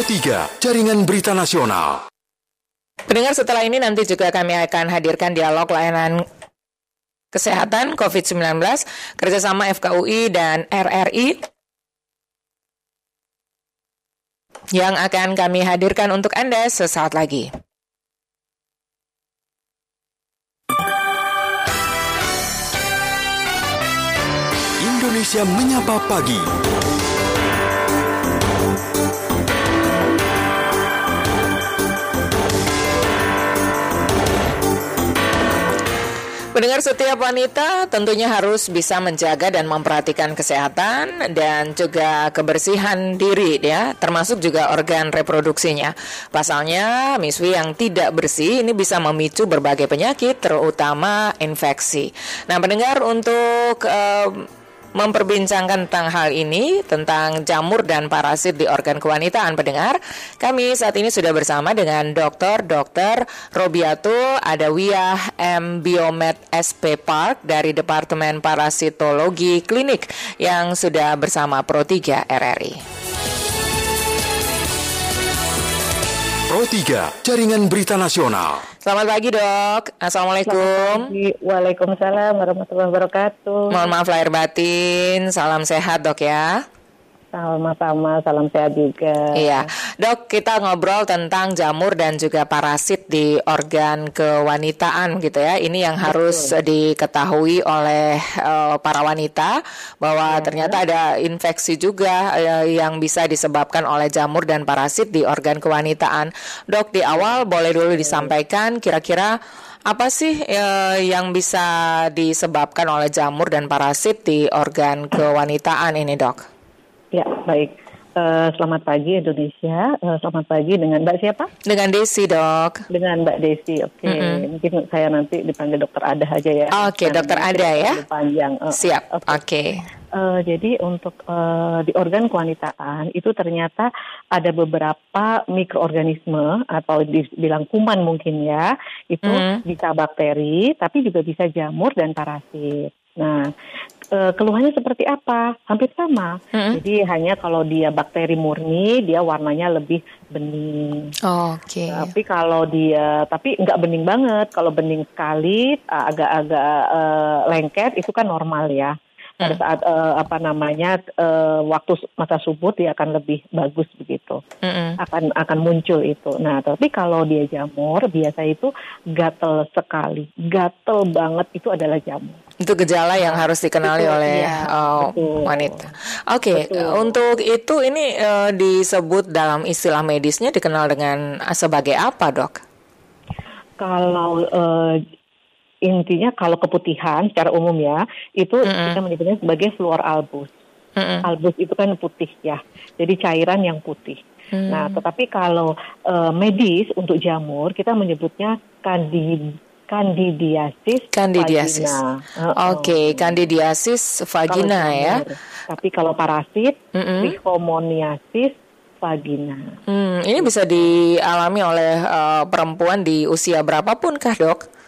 Pro 3, Jaringan Berita Nasional. Pendengar setelah ini nanti juga kami akan hadirkan dialog layanan kesehatan COVID-19 kerjasama FKUI dan RRI yang akan kami hadirkan untuk Anda sesaat lagi. Indonesia Menyapa Pagi. Pendengar setiap wanita tentunya harus bisa menjaga dan memperhatikan kesehatan dan juga kebersihan diri ya, termasuk juga organ reproduksinya. Pasalnya, miswi yang tidak bersih ini bisa memicu berbagai penyakit terutama infeksi. Nah, pendengar untuk uh, memperbincangkan tentang hal ini, tentang jamur dan parasit di organ kewanitaan pendengar. Kami saat ini sudah bersama dengan Dr. Dr. Robiato Adawiyah M. Biomed SP Park dari Departemen Parasitologi Klinik yang sudah bersama Pro 3 RRI. Pro 3, Jaringan Berita Nasional. Selamat pagi dok, Assalamualaikum. pagi. Waalaikumsalam warahmatullahi wabarakatuh. Mohon maaf lahir batin, salam sehat dok ya. Sama-sama, salam sehat juga. Iya, dok kita ngobrol tentang jamur dan juga parasit di organ kewanitaan gitu ya. Ini yang Betul. harus diketahui oleh uh, para wanita bahwa ya. ternyata ada infeksi juga uh, yang bisa disebabkan oleh jamur dan parasit di organ kewanitaan. Dok di awal boleh dulu disampaikan kira-kira apa sih uh, yang bisa disebabkan oleh jamur dan parasit di organ kewanitaan ini, dok? Ya, baik. Uh, selamat pagi Indonesia. Uh, selamat pagi dengan Mbak siapa? Dengan Desi, Dok. Dengan Mbak Desi. Oke. Okay. Mm -hmm. Mungkin saya nanti dipanggil Dokter Ada aja ya. Oke, okay, Dokter Ada ya. Panjang. Uh, Siap. Oke. Okay. okay. Uh, jadi untuk uh, di organ kewanitaan itu ternyata ada beberapa mikroorganisme atau dibilang kuman mungkin ya itu mm. bisa bakteri tapi juga bisa jamur dan parasit. Nah, e, keluhannya seperti apa? Hampir sama. Mm-hmm. Jadi hanya kalau dia bakteri murni, dia warnanya lebih bening. Oh, Oke. Okay. Tapi kalau dia, tapi nggak bening banget. Kalau bening sekali, agak-agak e, lengket, itu kan normal ya pada hmm. saat uh, apa namanya uh, waktu masa subuh dia akan lebih bagus begitu. Mm akan akan muncul itu. Nah tapi kalau dia jamur biasa itu gatel sekali. Gatel banget itu adalah jamur. Itu gejala yang harus dikenali betul, oleh ya, uh, wanita. Oke, okay, untuk itu ini uh, disebut dalam istilah medisnya dikenal dengan sebagai apa, dok? Kalau uh, intinya kalau keputihan secara umum ya itu mm -hmm. kita menyebutnya sebagai fluor albus. Mm -hmm. Albus itu kan putih ya, jadi cairan yang putih. Mm. Nah, tetapi kalau uh, medis untuk jamur kita menyebutnya kandid kandidiasis kandidiasis. -oh. Oke, okay, kandidiasis vagina ya. Tapi kalau parasit, mm -hmm. trichomoniasis vagina. Hmm, ini bisa dialami oleh uh, perempuan di usia berapapun kah, Dok?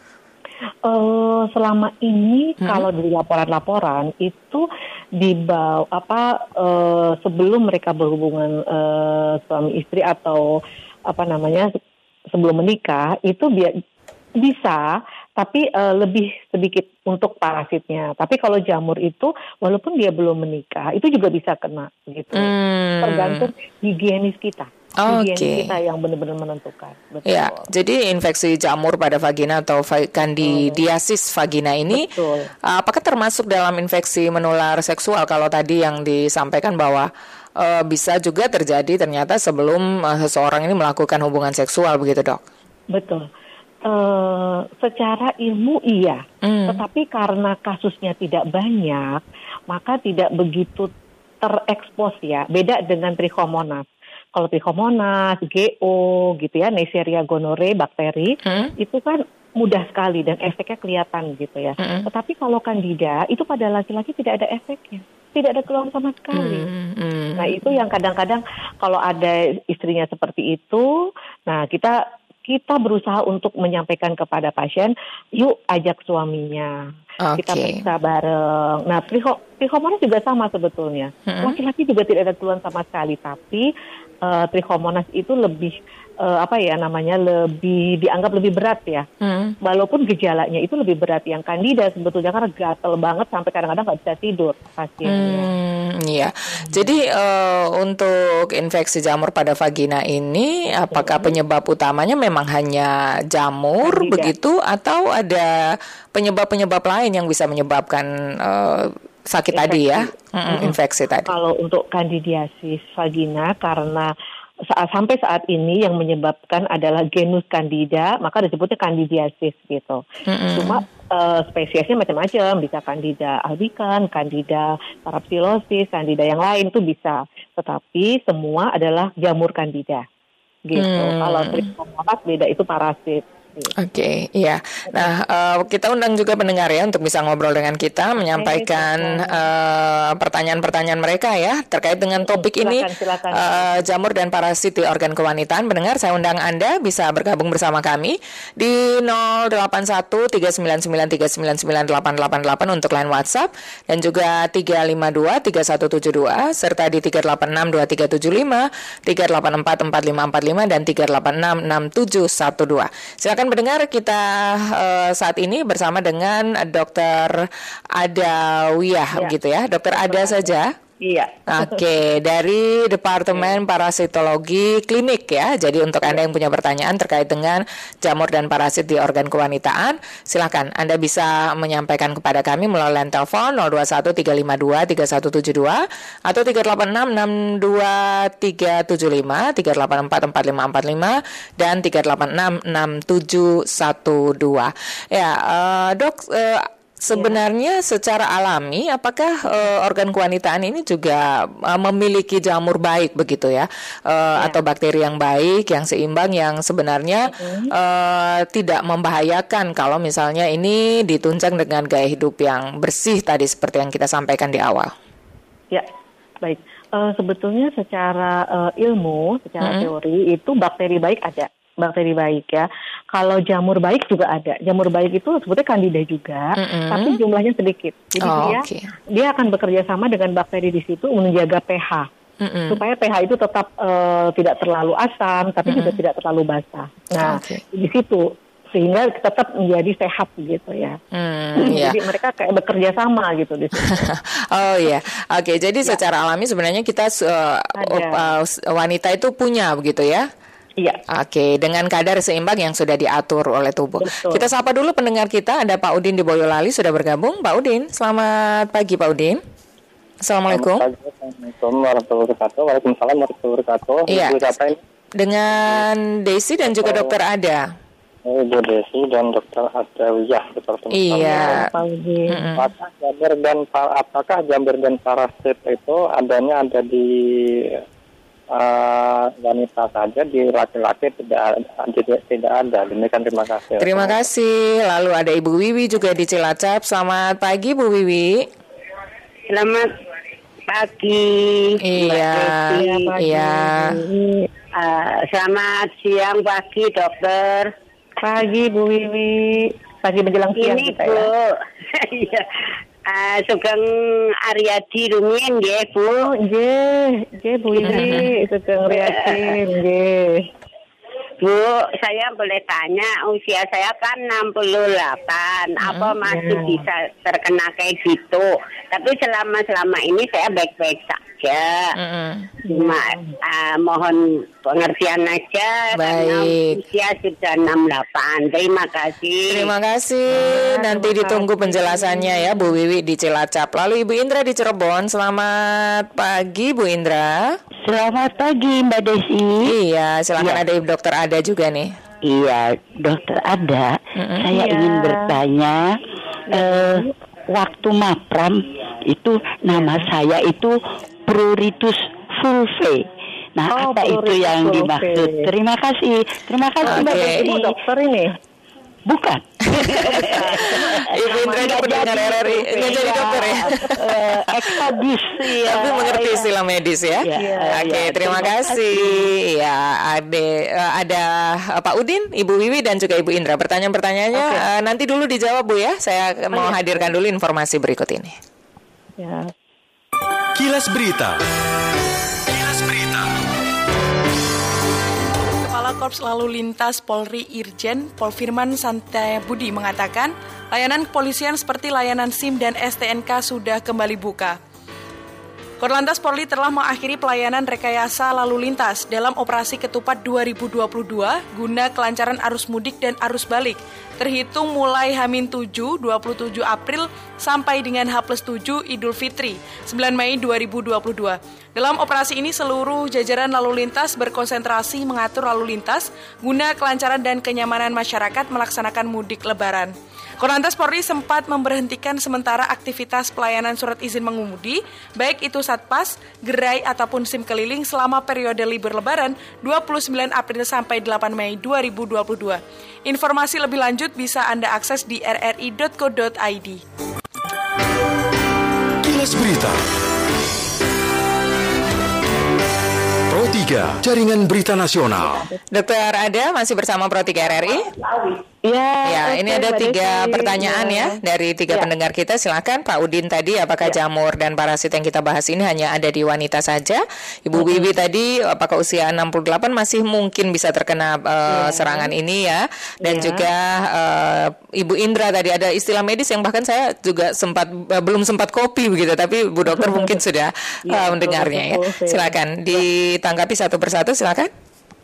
Uh, selama ini hmm. kalau dari laporan-laporan itu dibawa apa uh, sebelum mereka berhubungan uh, suami istri atau apa namanya sebelum menikah itu bi bisa tapi uh, lebih sedikit untuk parasitnya. Tapi kalau jamur itu walaupun dia belum menikah itu juga bisa kena gitu. Hmm. Tergantung higienis kita. Oke. Okay. kita yang benar-benar menentukan. Betul. Ya, jadi infeksi jamur pada vagina atau kandidiasis vagina ini, Betul. apakah termasuk dalam infeksi menular seksual? Kalau tadi yang disampaikan bahwa uh, bisa juga terjadi ternyata sebelum uh, seseorang ini melakukan hubungan seksual, begitu dok? Betul. Uh, secara ilmu iya, hmm. tetapi karena kasusnya tidak banyak, maka tidak begitu terekspos ya. Beda dengan trichomonas kalau Trichomonas, GO gitu ya, Neisseria gonorrhoeae bakteri hmm? itu kan mudah sekali dan efeknya kelihatan gitu ya. Hmm. Tetapi kalau Candida itu pada laki-laki tidak ada efeknya, tidak ada keluhan sama sekali. Hmm. Hmm. Nah itu yang kadang-kadang kalau ada istrinya seperti itu, nah kita kita berusaha untuk menyampaikan kepada pasien, yuk ajak suaminya. Oke. Kita periksa bareng. Nah, trichomonas juga sama sebetulnya. Laki-laki juga tidak ada keluhan sama sekali, tapi uh, trichomonas itu lebih uh, apa ya namanya lebih dianggap lebih berat ya. Hmm. Walaupun gejalanya itu lebih berat yang kandida sebetulnya karena gatel banget sampai kadang-kadang nggak bisa tidur pasiennya. Hmm, iya. Jadi eh, untuk infeksi jamur pada vagina ini, apakah penyebab utamanya memang hanya jamur Candida. begitu, atau ada penyebab-penyebab lain yang bisa menyebabkan eh, sakit tadi ya, Mm-mm, infeksi tadi? Kalau untuk kandidiasis vagina karena saat sampai saat ini yang menyebabkan adalah genus Candida, maka disebutnya kandidiasis gitu. Cuma eh, spesiesnya macam-macam, bisa Candida albicans, Candida parapsilosis, Candida yang lain itu bisa. Tetapi semua adalah jamur Candida. Gitu. Hmm. Kalau trichomonas beda itu parasit. Oke, iya. Nah, eh, kita undang juga pendengar ya untuk bisa ngobrol dengan kita, menyampaikan eh, pertanyaan-pertanyaan mereka ya terkait dengan topik ini Silakan, silakan. eh, jamur dan parasit di organ kewanitaan. Pendengar, saya undang Anda bisa bergabung bersama kami di 081 399 399 untuk line WhatsApp dan juga 352 3172 serta di 386 2375 384 4545 dan 386 6712. Silakan mendengar kita eh, saat ini bersama dengan Dr. Ada Wiyah Ya. gitu ya. Dr. Ada saja. Iya. Oke, dari Departemen Parasitologi Klinik ya. Jadi untuk Anda yang punya pertanyaan terkait dengan jamur dan parasit di organ kewanitaan, silakan Anda bisa menyampaikan kepada kami melalui telepon 021 352 3172 atau 386 62375 384 4545 dan 386 6712. Ya, eh, Dok eh, Sebenarnya secara alami, apakah eh, organ kewanitaan ini juga eh, memiliki jamur baik begitu ya, Eh, atau bakteri yang baik, yang seimbang, yang sebenarnya eh, tidak membahayakan kalau misalnya ini ditunjang dengan gaya hidup yang bersih tadi seperti yang kita sampaikan di awal. Ya, baik. Eh, sebetulnya secara eh, ilmu, secara teori itu bakteri baik ada, bakteri baik ya. Kalau jamur baik juga ada. Jamur baik itu sebetulnya kandida juga, Mm-mm. tapi jumlahnya sedikit. Jadi Oh, dia oke. dia akan bekerja sama dengan bakteri di situ menjaga pH. Mm-mm. Supaya pH itu tetap eh, tidak terlalu asam, tapi juga tidak terlalu basah. Nah, Oke. di situ sehingga tetap menjadi sehat gitu ya. Hmm. Jadi mereka kayak bekerja sama gitu di situ. oh iya, oke. Jadi secara alami sebenarnya kita uh, Ada. uh, wanita itu punya begitu ya? Iya. Oke, dengan kadar seimbang yang sudah diatur oleh tubuh. Betul. Kita sapa dulu pendengar kita. Ada Pak Udin di Boyolali sudah bergabung. Pak Udin, selamat pagi Pak Udin. Assalamualaikum. Selamat pagi, Assalamualaikum warahmatullahi wabarakatuh. Waalaikumsalam warahmatullahi wabarakatuh. Iya. Ibu siapa ini? Dengan Desi dan juga Dokter Ada. Eh, Ibu Desi dan Dokter. Departemen Iya. Pak Udin. Mm-mm. Apakah jamur dan apakah jamur dan parasit itu adanya ada di eh, wanita saja di laki-laki tidak tidak tidak ada. Demikian terima kasih. Terima kasih. Lalu ada Ibu Wiwi juga di Cilacap. Selamat pagi Bu Wiwi. Selamat pagi. Iya, Iya, iya. Eh, selamat siang, pagi, dokter. Pagi Bu Wiwi. Pagi menjelang siang Ini kita Bu, ya. Eh, Sugeng Aryadi Rumiyin ya Bu. Oh, nggih, nggih Bu Wiwi, Sugeng Riyakin, nggih. Bu, saya boleh tanya, usia saya kan 68, apa masih Ya. bisa terkena kayak gitu? Tapi selama-selama ini saya baik-baik saja. Mm-mm. Cuma eh, mohon pengertian aja karena Baik. usia sudah 68. Terima kasih. Terima kasih. Nanti ditunggu penjelasannya ya Bu Wiwi di Cilacap. Lalu Ibu Indra di Cirebon. Selamat pagi Bu Indra. Selamat pagi Mbak Desi. Iya, silakan ada Ibu Dokter Ada juga nih. Iya, dokter ada. Mm-mm. Saya Iya. ingin bertanya, eh, waktu mapram itu nama saya itu pruritus fulve. Nah, Oh, apa itu yang fulve. dimaksud? Terima kasih. Terima kasih Mbak. Desi. Ibu dokter ini. Bukan. Ibu Indra ini pendengar RRI nggak jadi dokter ya. Eh, ekstadis ya. Tapi mengerti Iya. istilah medis ya. Iya, Oke, iya. terima Terima kasih. Ya, ada ada eh, Pak Udin, Ibu Wiwi dan juga Ibu Indra. Pertanyaan-pertanyaannya nanti dulu dijawab Bu ya. Saya mau hadirkan dulu informasi berikut ini. Ya. Kilas Berita. Korps Lalu Lintas Polri Irjen Pol Firman Santai Budi mengatakan, layanan kepolisian seperti layanan SIM dan STNK sudah kembali buka. Korlantas Polri telah mengakhiri pelayanan rekayasa lalu lintas dalam operasi ketupat 2022 guna kelancaran arus mudik dan arus balik, terhitung mulai Hamin 7, 27 April sampai dengan H plus 7 Idul Fitri, 9 Mei 2022. Dalam operasi ini seluruh jajaran lalu lintas berkonsentrasi mengatur lalu lintas guna kelancaran dan kenyamanan masyarakat melaksanakan mudik lebaran. Korlantas Polri sempat memberhentikan sementara aktivitas pelayanan surat izin mengemudi, baik itu satpas, gerai ataupun SIM keliling selama periode libur lebaran 29 April sampai 8 Mei 2022. Informasi lebih lanjut bisa Anda akses di rri.co.id. Kilas Berita. Pro 3, Jaringan Berita Nasional. Dokter Ada masih bersama Pro 3 RRI. Ya, Ya, oke, ini ada tiga Desi. pertanyaan ya dari tiga Ya. pendengar kita. Silakan Pak Udin tadi, apakah jamur dan parasit yang kita bahas ini hanya ada di wanita saja? Ibu Wiwi tadi, apakah usia 68 masih mungkin bisa terkena uh, serangan ini ya? Dan Ya. juga uh, Ibu Indra tadi ada istilah medis yang bahkan saya juga sempat uh, belum sempat kopi begitu, tapi Bu Dokter mungkin sudah uh, Ya, mendengarnya ya. Silakan ditanggapi satu persatu, silakan.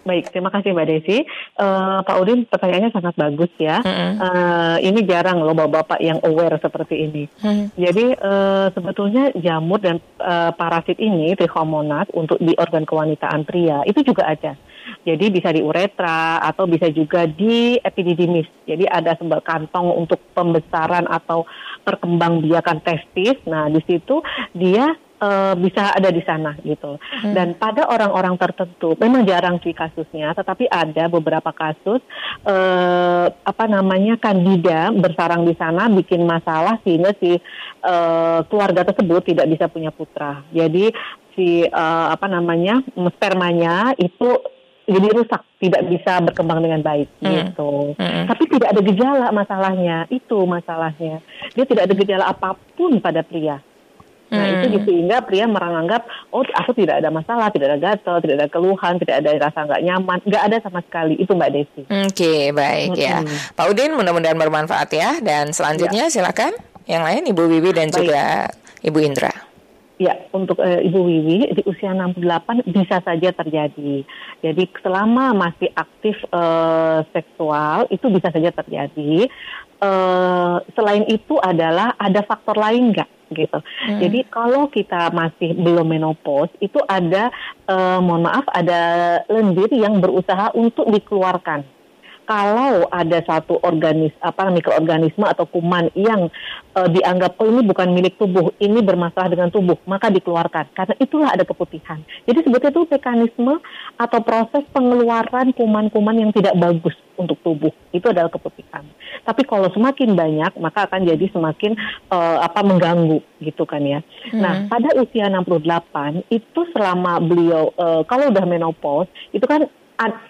Baik, terima kasih Mbak Desi. Eh, Pak Udin, pertanyaannya sangat bagus ya. Eh, ini jarang loh bapak-bapak yang aware seperti ini. Jadi eh, sebetulnya jamur dan eh, parasit ini trichomonas untuk di organ kewanitaan pria itu juga ada. Jadi bisa di uretra atau bisa juga di epididymis. Jadi ada sebuah kantong untuk pembesaran atau perkembangbiakan testis. Nah, di situ dia eh, bisa ada di sana gitu. Dan pada orang-orang tertentu, memang jarang sih kasusnya, tetapi ada beberapa kasus eh, apa namanya kandida bersarang di sana bikin masalah sehingga si eh, keluarga tersebut tidak bisa punya putra. Jadi si eh, apa namanya spermanya itu jadi rusak, tidak bisa berkembang dengan baik gitu. Tapi tidak ada gejala masalahnya, itu masalahnya. Dia tidak ada gejala apa pun pada pria. Nah itu sehingga pria menganggap oh aku tidak ada masalah, tidak ada gatal, tidak ada keluhan, tidak ada rasa nggak nyaman, nggak ada sama sekali itu Mbak Desi. Oke, baik ya. Pak Udin, mudah-mudahan bermanfaat ya. Dan selanjutnya silakan yang lain Ibu Wiwi dan Baik. juga Ibu Indra. Ya, untuk eh, Ibu Wiwi di usia 68 bisa saja terjadi. Jadi selama masih aktif eh, seksual itu bisa saja terjadi. Eh, selain itu adalah ada faktor lain nggak gitu. Jadi kalau kita masih belum menopause itu ada eh, mohon maaf ada lendir yang berusaha untuk dikeluarkan kalau ada satu organis apa mikroorganisme atau kuman yang eh, dianggap oh ini bukan milik tubuh, ini bermasalah dengan tubuh, maka dikeluarkan. Karena itulah ada keputihan. Jadi sebetulnya itu mekanisme atau proses pengeluaran kuman-kuman yang tidak bagus untuk tubuh. Itu adalah keputihan. Tapi kalau semakin banyak, maka akan jadi semakin eh, apa mengganggu gitu kan ya. Nah, pada usia 68 itu selama beliau eh, kalau udah menopause itu kan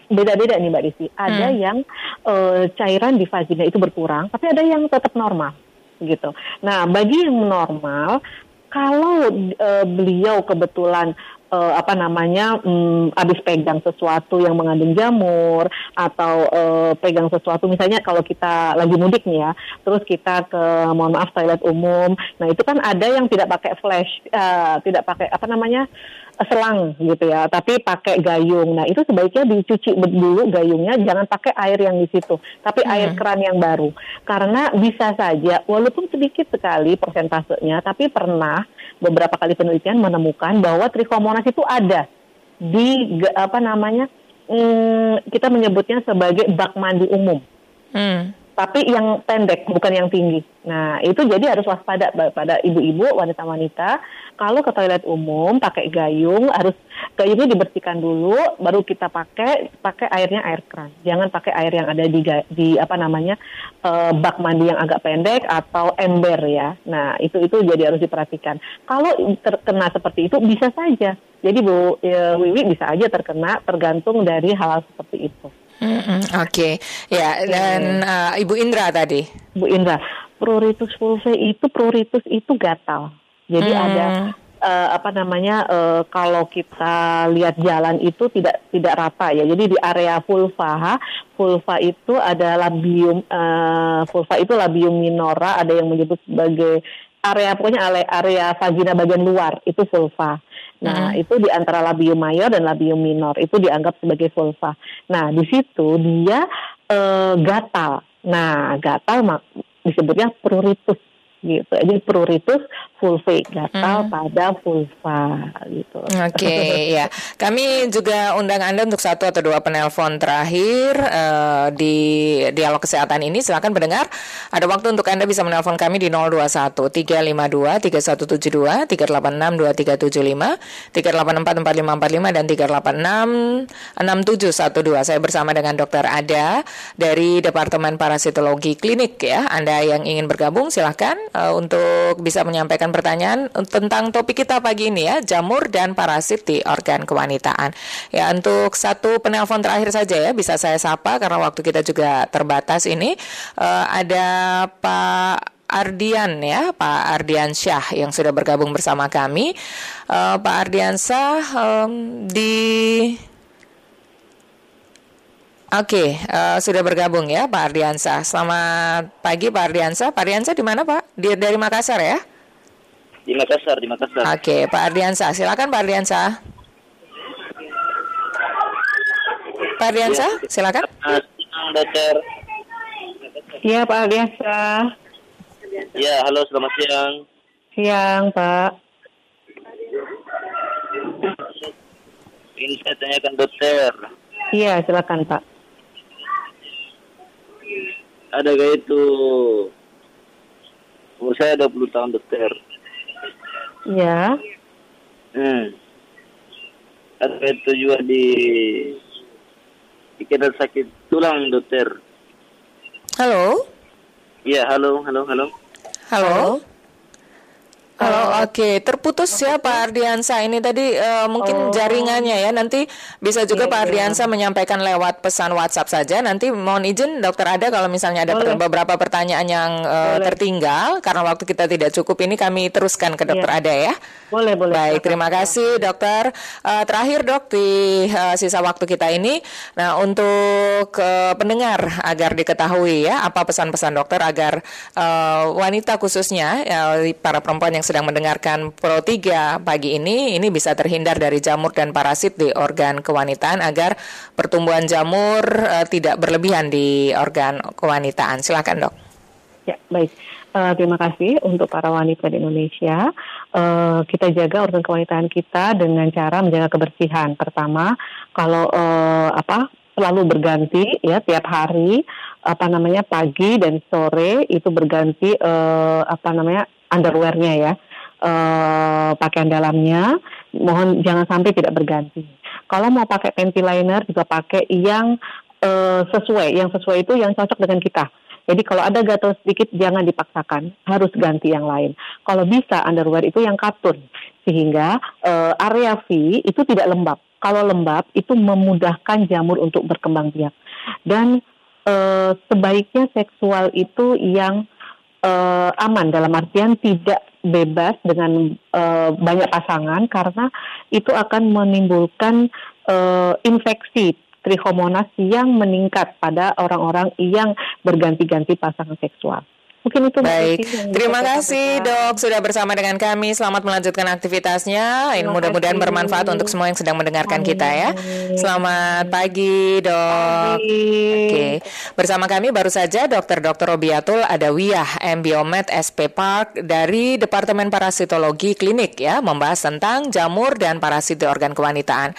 beda-beda nih Mbak Desi. Ada yang eh, cairan di vagina itu berkurang, tapi ada yang tetap normal gitu. Nah, bagi yang normal, kalau eh, beliau kebetulan eh, apa namanya mm, habis pegang sesuatu yang mengandung jamur atau eh, pegang sesuatu misalnya kalau kita lagi mudik nih ya terus kita ke mohon maaf toilet umum. Nah itu kan ada yang tidak pakai flash eh, tidak pakai apa namanya selang gitu ya tapi pakai gayung. Nah itu sebaiknya dicuci dulu gayungnya jangan pakai air yang di situ tapi air keran yang baru. Karena bisa saja walaupun sedikit sekali persentasenya tapi pernah beberapa kali penelitian menemukan bahwa trichomonas itu ada di apa namanya mm, kita menyebutnya sebagai bak mandi umum Hmm. Tapi yang pendek bukan yang tinggi. Nah itu jadi harus waspada pada ibu-ibu wanita-wanita kalau ke toilet umum pakai gayung harus gayungnya dibersihkan dulu baru kita pakai pakai airnya air keran. Jangan pakai air yang ada di di apa namanya uh, bak mandi yang agak pendek atau ember ya. Nah itu itu jadi harus diperhatikan. Kalau terkena seperti itu bisa saja. Jadi Bu e, Wiwi bisa aja terkena tergantung dari hal, -hal seperti itu. Mm -hmm, Oke, okay. ya dan uh, Ibu Indra tadi. Bu Indra, pruritus vulvae itu pruritus itu gatal. Jadi hmm. ada uh, apa namanya uh, kalau kita lihat jalan itu tidak tidak rata ya. Jadi di area vulva, vulva itu ada labium uh, vulva itu labium minora, ada yang menyebut sebagai area pokoknya area, area vagina bagian luar itu vulva. Nah, hmm. itu di antara labium mayor dan labium minor itu dianggap sebagai vulva. Nah, di situ dia e, gatal. Nah, gatal mak disebutnya pruritus gitu. Jadi pruritus vulva gatal hmm. pada vulva gitu. Oke, okay, ya. Kami juga undang Anda untuk satu atau dua penelpon terakhir uh, di dialog kesehatan ini. Silakan mendengar. Ada waktu untuk Anda bisa menelpon kami di 021 352 3172 386 2375 384 4545 dan 386 6712. Saya bersama dengan Dr. Ada dari Departemen Parasitologi Klinik ya. Anda yang ingin bergabung silahkan uh, untuk bisa menyampaikan pertanyaan tentang topik kita pagi ini ya, jamur dan parasit di organ kewanitaan. Ya, untuk satu penelpon terakhir saja ya, bisa saya sapa karena waktu kita juga terbatas ini. Uh, ada Pak Ardian ya, Pak Ardian Syah yang sudah bergabung bersama kami. Uh, Pak Ardian Syah um, di Oke, okay, uh, sudah bergabung ya Pak Ardiansa. Selamat pagi Pak Ardiansa. Pak Ardiansa di mana Pak? Di, dari Makassar ya? Di Makassar, di Makassar. Oke, okay, Pak Ardiansa. Silakan Pak Ardiansa. Pak Ardiansa, ya, silakan. Dokter. Iya Pak Ardiansa. Ya, halo selamat siang. Siang Pak. Ini saya tanyakan dokter. Iya, silakan Pak ada gak itu. Umur saya 20 tahun dokter. Ya. Hmm. ada itu juga di pikiran sakit tulang dokter. Halo? Iya halo halo halo. Halo kalau oke, okay. terputus ya Pak Ardiansa. Ini tadi uh, mungkin oh. jaringannya ya. Nanti bisa juga yeah, Pak. Ardiansa yeah. menyampaikan lewat pesan WhatsApp saja. Nanti mohon izin Dokter ada kalau misalnya ada per beberapa pertanyaan yang uh, tertinggal karena waktu kita tidak cukup ini kami teruskan ke Dokter yeah. Ada ya. Boleh boleh. Baik, terima kasih Dokter. Uh, terakhir Dok di uh, sisa waktu kita ini, nah untuk uh, pendengar agar diketahui ya apa pesan-pesan dokter agar uh, wanita khususnya uh, para perempuan yang sedang mendengarkan Pro 3 pagi ini ini bisa terhindar dari jamur dan parasit di organ kewanitaan agar pertumbuhan jamur uh, tidak berlebihan di organ kewanitaan. Silakan, Dok. Ya, baik. Uh, terima kasih untuk para wanita di Indonesia. Uh, kita jaga organ kewanitaan kita dengan cara menjaga kebersihan. Pertama, kalau uh, apa selalu berganti ya tiap hari apa namanya pagi dan sore itu berganti uh, apa namanya underwearnya ya uh, pakaian dalamnya. Mohon jangan sampai tidak berganti. Kalau mau pakai panty liner juga pakai yang uh, sesuai yang sesuai itu yang cocok dengan kita jadi kalau ada gatal sedikit jangan dipaksakan, harus ganti yang lain. Kalau bisa underwear itu yang katun sehingga uh, area V itu tidak lembab. Kalau lembab itu memudahkan jamur untuk berkembang biak. Dan uh, sebaiknya seksual itu yang uh, aman dalam artian tidak bebas dengan uh, banyak pasangan karena itu akan menimbulkan uh, infeksi trichomonas yang meningkat pada orang-orang yang berganti-ganti pasangan seksual. Mungkin itu Baik. Terima kasih Dok sudah bersama dengan kami. Selamat melanjutkan aktivitasnya. Ini mudah-mudahan bermanfaat untuk semua yang sedang mendengarkan Amin. kita ya. Selamat pagi Dok. Pagi. Oke. Bersama kami baru saja Dr. Dr. Robiatul Adawiyah Biomed SP Park dari Departemen Parasitologi Klinik ya membahas tentang jamur dan parasit di organ kewanitaan.